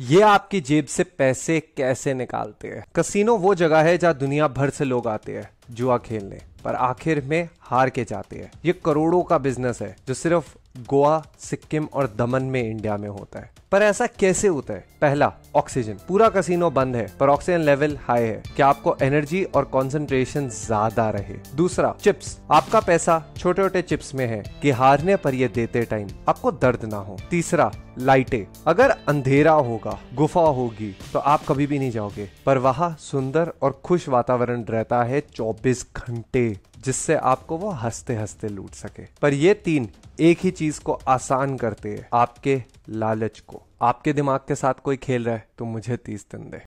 ये आपकी जेब से पैसे कैसे निकालते हैं? कसिनो वो जगह है जहाँ दुनिया भर से लोग आते हैं, जुआ खेलने, पर आखिर में हार के जाते हैं। ये करोड़ों का बिज़नेस है, जो सिर्फ़ गोवा, सिक्किम और दमन में इंडिया में होता है। पर ऐसा कैसे होता है? पहला, ऑक्सीजन। पूरा कसिनो बंद है, पर ऑक्सीजन लेवल हाई है। कि आपको एनर्जी और कंसंट्रेशन ज़्यादा रहे? दूसरा चिप्स आपका पैसा छोटे छोटे चिप्स में है, कि हारने पर ये देते टाइम आपको दर्द ना हो। तीसरा, लाइटें। अगर अंधेरा होगा, गुफा होगी तो आप कभी भी नहीं जाओगे। पर वहाँ सुंदर और खुश वातावरण रहता है 24 घंटे। जिससे आपको वो हँसते हँसते लूट सके। पर ये तीन एक ही चीज़ को आसान करते हैं, आपके लालच को। आपके दिमाग के साथ कोई खेल रहा है तो मुझे तीस दिन दे।